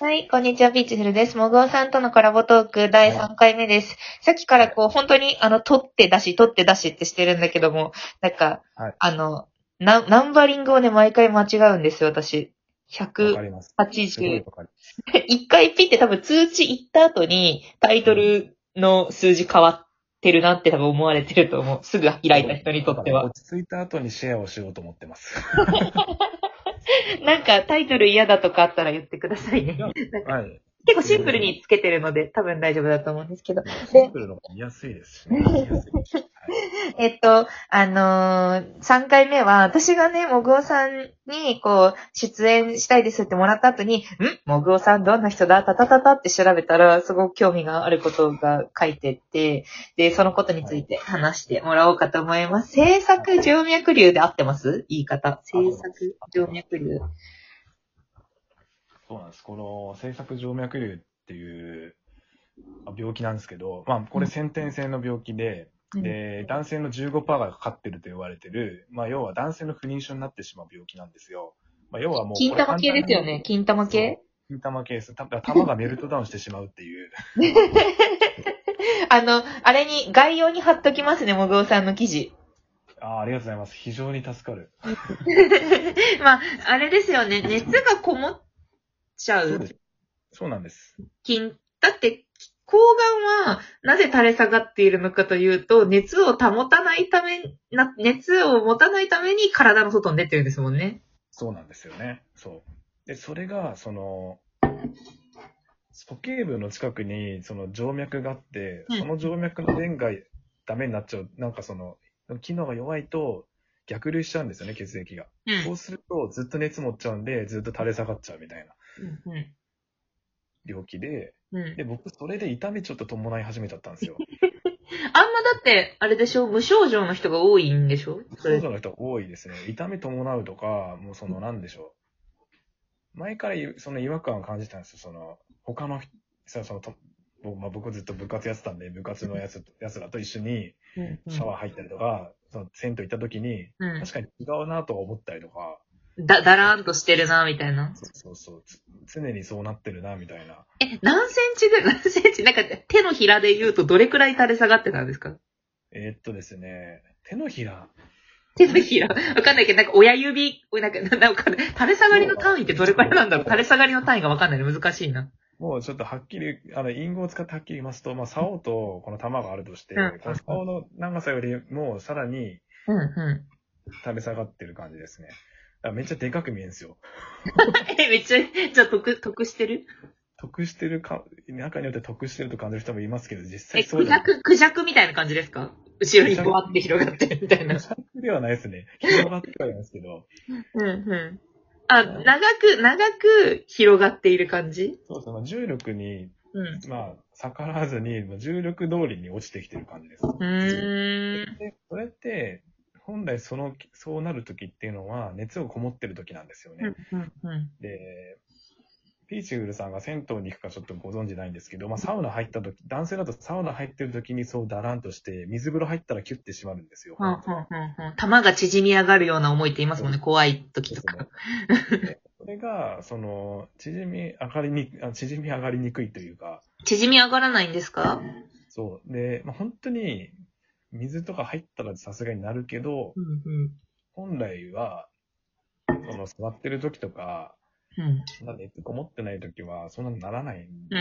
はい、こんにちは、ピーチフルです。もぐおさんとのコラボトーク第3回目です。さっきからこう、本当にあの、取って出し、取って出しってしてるんだけども、なんか、はいあの、ナナンバリングをね、毎回間違うんですよ、私。わか180。ります。すごいわかります。一回ピって多分通知行った後に、タイトルの数字変わってるなって多分思われてると思う。すぐ開いた人にとっては。落ち着いた後にシェアをしようと思ってます。なんかタイトル嫌だとかあったら言ってくださいね。なんかはい。結構シンプルにつけてるので、多分大丈夫だと思うんですけど。シンプルの方が見やすいですしね。見やすいはいえっと、あのー、3回目は、私がね、もぐおさんに、こう、出演したいですってもらった後に、ん？もぐおさんどんな人だ？たたたたって調べたら、すごく興味があることが書いてて、で、そのことについて話してもらおうかと思います。制作静脈瘤で合ってます？言い方。制作静脈瘤。そうなんです。この、性作静脈瘤っていうあ病気なんですけど、まあ、これ先天性の病気で、で、男性の15%がかかってると言われてる、まあ、要は男性の不妊症になってしまう病気なんですよ。まあ、要はもう金玉系ですよね。金玉系？金玉ケース。た玉がメルトダウンしてしまうっていう。あの、あれに、概要に貼っときますね、もぐおさんの記事。ああ、ありがとうございます。非常に助かる。まあ、あれですよね。熱がこもっちゃうそうです。そうなんです。菌。だって、抗がんはなぜ垂れ下がっているのかというと、熱を保たないためな、熱を持たないために体の外に出てるんですもんね。そうなんですよね。そう。で、それが、その、鼠径部の近くに、その静脈があってうん、その静脈の弁がダメになっちゃう。なんかその、機能が弱いと、逆流しちゃうんですよね、血液が。うんそうすると、ずっと熱持っちゃうんで、ずっと垂れ下がっちゃうみたいなうん。病気で、うん。で、僕、それで痛みちょっと伴い始めちゃったんですよ。あんまだって、あれでしょ？無症状の人が多いんでしょ？それ症状の人多いですね。痛み伴うとか、もうその、なんでしょう。前からいその違和感を感じたんですよ。その、他の人、そそのと僕まあ、僕ずっと部活やってたんで、部活のやつ やつらと一緒にうんシャワー入ったりとか、その銭湯行った時に、うん確かに違うなとは思ったりとか、だ、だらーんとしてるな、みたいな。そうそうそう、つ常にそうなってるな、みたいな。え、何センチぐらい、何センチなんか手のひらで言うとどれくらい垂れ下がってたんですか？えーっとですね、手のひら、手のひら。わかんないけど、なんか親指、なんか、なんか、垂れ下がりの単位ってどれくらいなんだろう？垂れ下がりの単位がわかんないの難しいな。もうちょっとはっきり、あの、隠語を使ってはっきり言いますと、まあ、竿とこの玉があるとして、うん。この竿の長さよりもさらにうんう垂れ下がってる感じですね。だからめっちゃでかく見えるんですよ。ん。え、めっちゃ、じゃあ得、得してる？得してるか、中によって得してると感じる人もいますけど、実え、際そう。クジャク、クジャクみたいな感じですか？後ろにボワって広がってるみたいな。クではないですね。広がってはいないですけど、うんうん。あ、長く、長く広がっている感じ？そうそう、まあ重力に、うん。まあ、逆らわずに、まあ重力通りに落ちてきてる感じです。うーん。で、それって、本来その、そうなる時っていうのは、熱をこもってる時なんですよね。うんうんうん。で、ピーチフルさんが銭湯に行くかちょっとご存知ないんですけど、まあ、サウナ入った時、男性だとサウナ入ってる時にそうだらんとして、水風呂入ったらキュッて締まるんですよ。はんはんはん玉が縮み上がるような思いって言いますもんね、怖い時とか。でそれが、その、縮み上がりに、あ縮み上がりにくいというか、縮み上がらないんですか？そう。で、まあ、本当に、水とか入ったらさすがになるけど、うんうん。本来は、その座ってる時とか、うん。そんな熱こもってない時は、そんなにならないんうんで、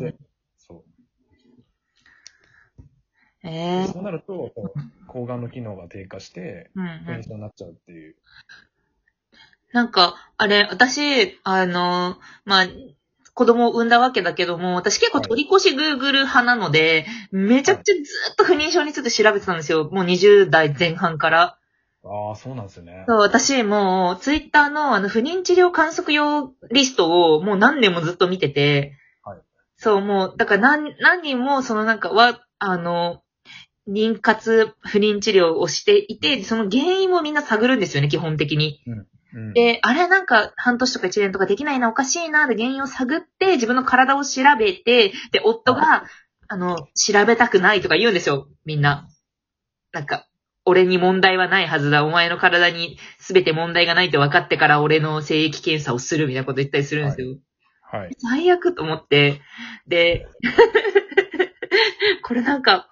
うんうん。そう。ええそうなると、抗がんの機能が低下して、うんうん不妊症になっちゃうっていう。なんか、あれ、私、あの、まあ、子供を産んだわけだけども、私結構取り越し Google 派なので、めちゃくちゃずっと不妊症について調べてたんですよ。もう20代前半から。ああ、そうなんですよね。そう、私もう、ツイッターのあの、不妊治療観測用リストをもう何年もずっと見てて、はいそう、もう、だから何、何人も、そのなんか、は、あの、妊活不妊治療をしていて、その原因をみんな探るんですよね、基本的に。うん、で、あれなんか半年とか1年とかできないな、おかしいな、で原因を探って、自分の体を調べて、で、夫が、あの、調べたくないとか言うんですよ、みんな。なんか、俺に問題はないはずだ。お前の体に全て問題がないって分かってから俺の精液検査をするみたいなこと言ったりするんですよ。はい。最悪と思って、で、これなんか、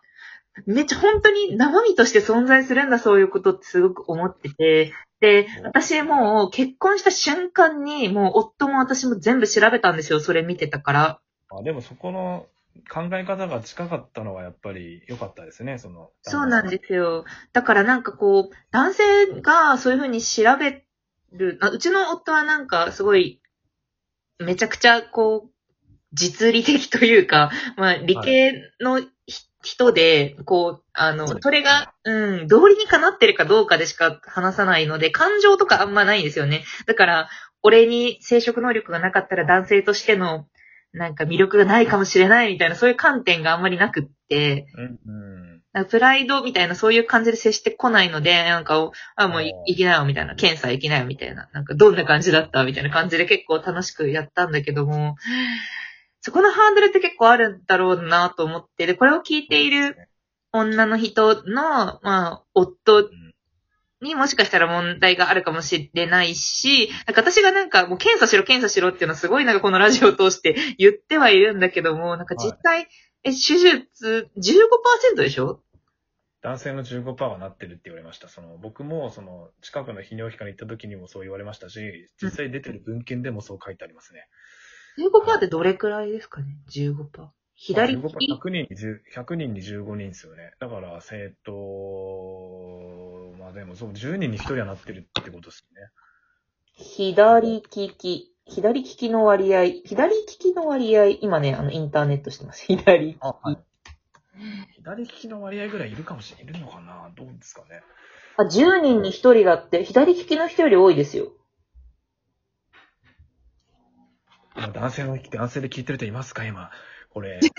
めっちゃ本当に生身として存在するんだ、そういうことってすごく思ってて、で、私もう結婚した瞬間に、もう夫も私も全部調べたんですよ、それ見てたから。あでもそこの考え方が近かったのはやっぱり良かったですね、その。そうなんですよ。だからなんかこう、男性がそういうふうに調べる、あうちの夫はなんかすごい、めちゃくちゃこう、実利的というか、まあ理系のひ、人で、こう、あの、それが、うん、道理にかなってるかどうかでしか話さないので、感情とかあんまないんですよね。だから、俺に生殖能力がなかったら男性としての、なんか魅力がないかもしれないみたいな、そういう観点があんまりなくって、うん、うん。プライドみたいなそういう感じで接してこないので、なんか、あ、もう行きなよみたいな、検査行きなよみたいな、なんかどんな感じだったみたいな感じで結構楽しくやったんだけども、そこのハードルって結構あるんだろうなと思って、で、これを聞いている女の人の、まあ、夫にもしかしたら問題があるかもしれないし、なんか私がなんかもう検査しろ検査しろっていうのはすごいなんかこのラジオを通して言ってはいるんだけども、なんか実際、え、手術15%でしょ？男性の15%はなってるって言われました。その僕もその近くの泌尿器科に行った時にもそう言われましたし、実際出てる文献でもそう書いてありますね。15%ってどれくらいですかね ?15%。左？利15%き100人に10 100人に15人ですよね。だから、生徒、まあでもそう、10人に1人はなってるってことですよね。左利き。左利きの割合。左利きの割合。今ね、あの、インターネットしてます。左利き。あ、はい。左利きの割合ぐらいいるかもしれない。いるのかな？どうですかね？あ、10人に1人だって、左利きの人より多いですよ。今男性の、男性で聞いてる人いますか？今。これ。自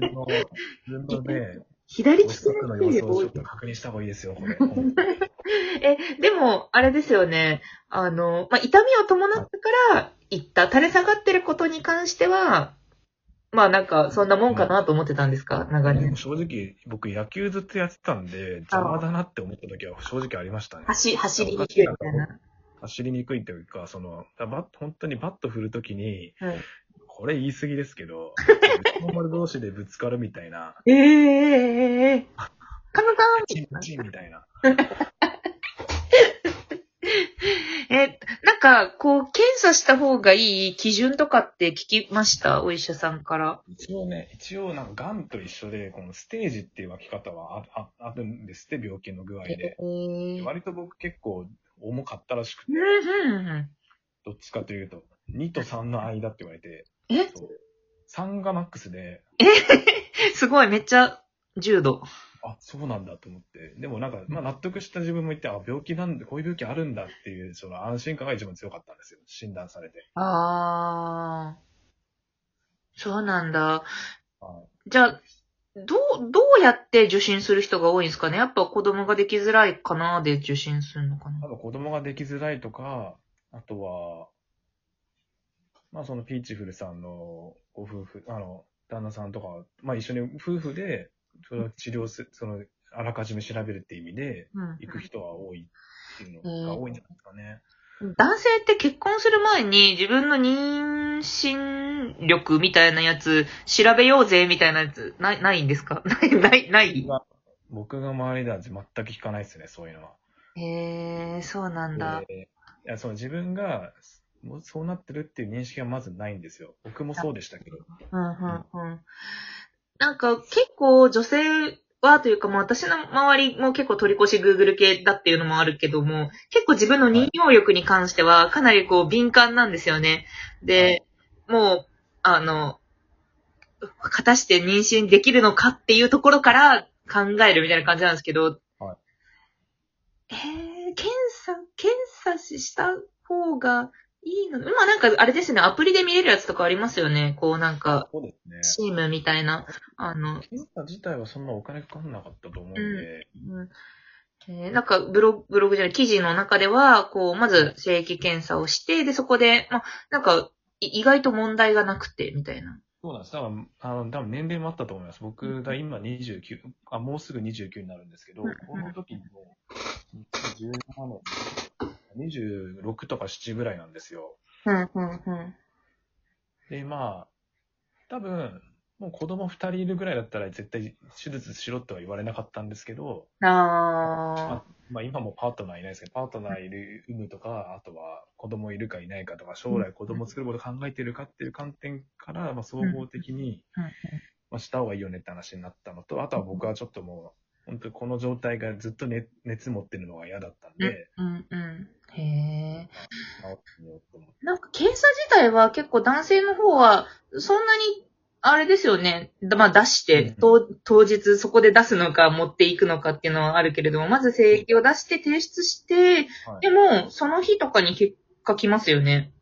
分の、自分のね、左利きの様子をちょっ。と確認した方がいいですよ、これ。え、でも、あれですよね。あの、まあ、痛みを伴ったから、行った。垂れ下がってることに関しては、まあなんか、そんなもんかなと思ってたんですか？長年。正直、僕野球ずっとやってたんで、邪魔だなって思った時は正直ありましたね。走、走りにみたいな。走りにくいというか、その、バッ本当にバット振るときに、はいこれ言い過ぎですけど、日本同士でぶつかるみたいな、ええええカンカンチンチンみたいな。え、なんか、こう、検査した方がいい基準とかって聞きました？お医者さんから。一応ね、一応なんか、癌と一緒で、このステージっていう分け方はあああるんですって、病気の具合で。えー、割と僕結構重かったらしくてどっちかというと、2と3の間って言われて、え？そう3がマックスで、すごい、めっちゃ、重度。あ、そうなんだと思って。でもなんか、まあ納得した自分もいて、あ、病気なんで、こういう病気あるんだっていう、その安心感が一番強かったんですよ。診断されて。あー。そうなんだ。はいじゃあ、どう、どうやって受診する人が多いんですかね？やっぱ子供ができづらいかなで受診するのかな。あと子供ができづらいとか、あとは、まあそのピーチフルさんのご夫婦、あの、旦那さんとか、まあ一緒に夫婦で、そ治療す、その、あらかじめ調べるっていう意味で、うん。行く人は多いっていうのが多いんじゃないですかね。男性って結婚する前に自分の妊娠力みたいなやつ調べようぜみたいなやつない、ないんですか？ない、ない、ない？僕が周りでは全く聞かないですね、そういうのは。へえ、そうなんだ。でいや、その自分が、もうそうなってるっていう認識がまずないんですよ。僕もそうでしたけど。うん、うん、うん。なんか結構女性はというかもう私の周りも結構取り越し Google 系だっていうのもあるけども、結構自分の妊用力に関してはかなりこう敏感なんですよね。で、もう、あの、果たして妊娠できるのかっていうところから考えるみたいな感じなんですけど、はい。えー、検査、検査した方がいいの今なんかあれですね、アプリで見れるやつとかありますよね。こうなんか、そうですね。チームみたいな、あの、検査自体はそんなお金かかんなかったと思うんで、うんえーなんかブログ、ブログじゃない、記事の中では、こう、まず、正規検査をして、で、そこで、まあ、なんか、い意外と問題がなくて、みたいな。そうなんです。だから、あの、多分年齢もあったと思います。僕が今29、あ、もうすぐ29になるんですけど、うんこの時にも、2017年、26とか7ぐらいなんですよ。うん、うん、うん。で、まあ、多分、もう子供二人いるぐらいだったら絶対手術しろとは言われなかったんですけど、あまあ今もパートナーいないですけど、パートナーいる、産むとか、あとは子供いるかいないかとか、将来子供作ること考えてるかっていう観点から、まあ総合的に、まあした方がいいよねって話になったのと、あとは僕はちょっともう、本当にこの状態がずっと熱熱持ってるのが嫌だったんで、うんうん。へえ。なんか検査自体は結構男性の方は、そんなに、あれですよね。だまあ出して、うん当当日そこで出すのか持っていくのかっていうのはあるけれども、まず精液を出して提出して、はいでも、その日とかに結果来ますよね。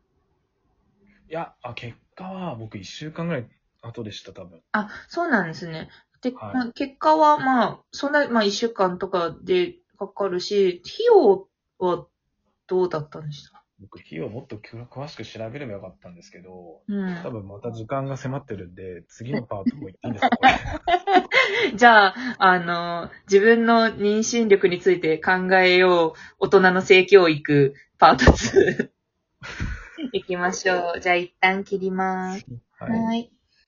いや、あ、結果は僕1週間ぐらい後でした、多分。あ、そうなんですね。で、はいまあ結果はまあ、そんな、まあ一週間とかでかかるし、費用はどうだったんでした？僕、費用もっと詳しく調べればよかったんですけど、うん。多分また時間が迫ってるんで、次のパートも行っていいんですか じゃあ、あの、自分の妊娠力について考えよう、大人の性教育、パート2。行きましょう。じゃあ一旦切ります。はいはい。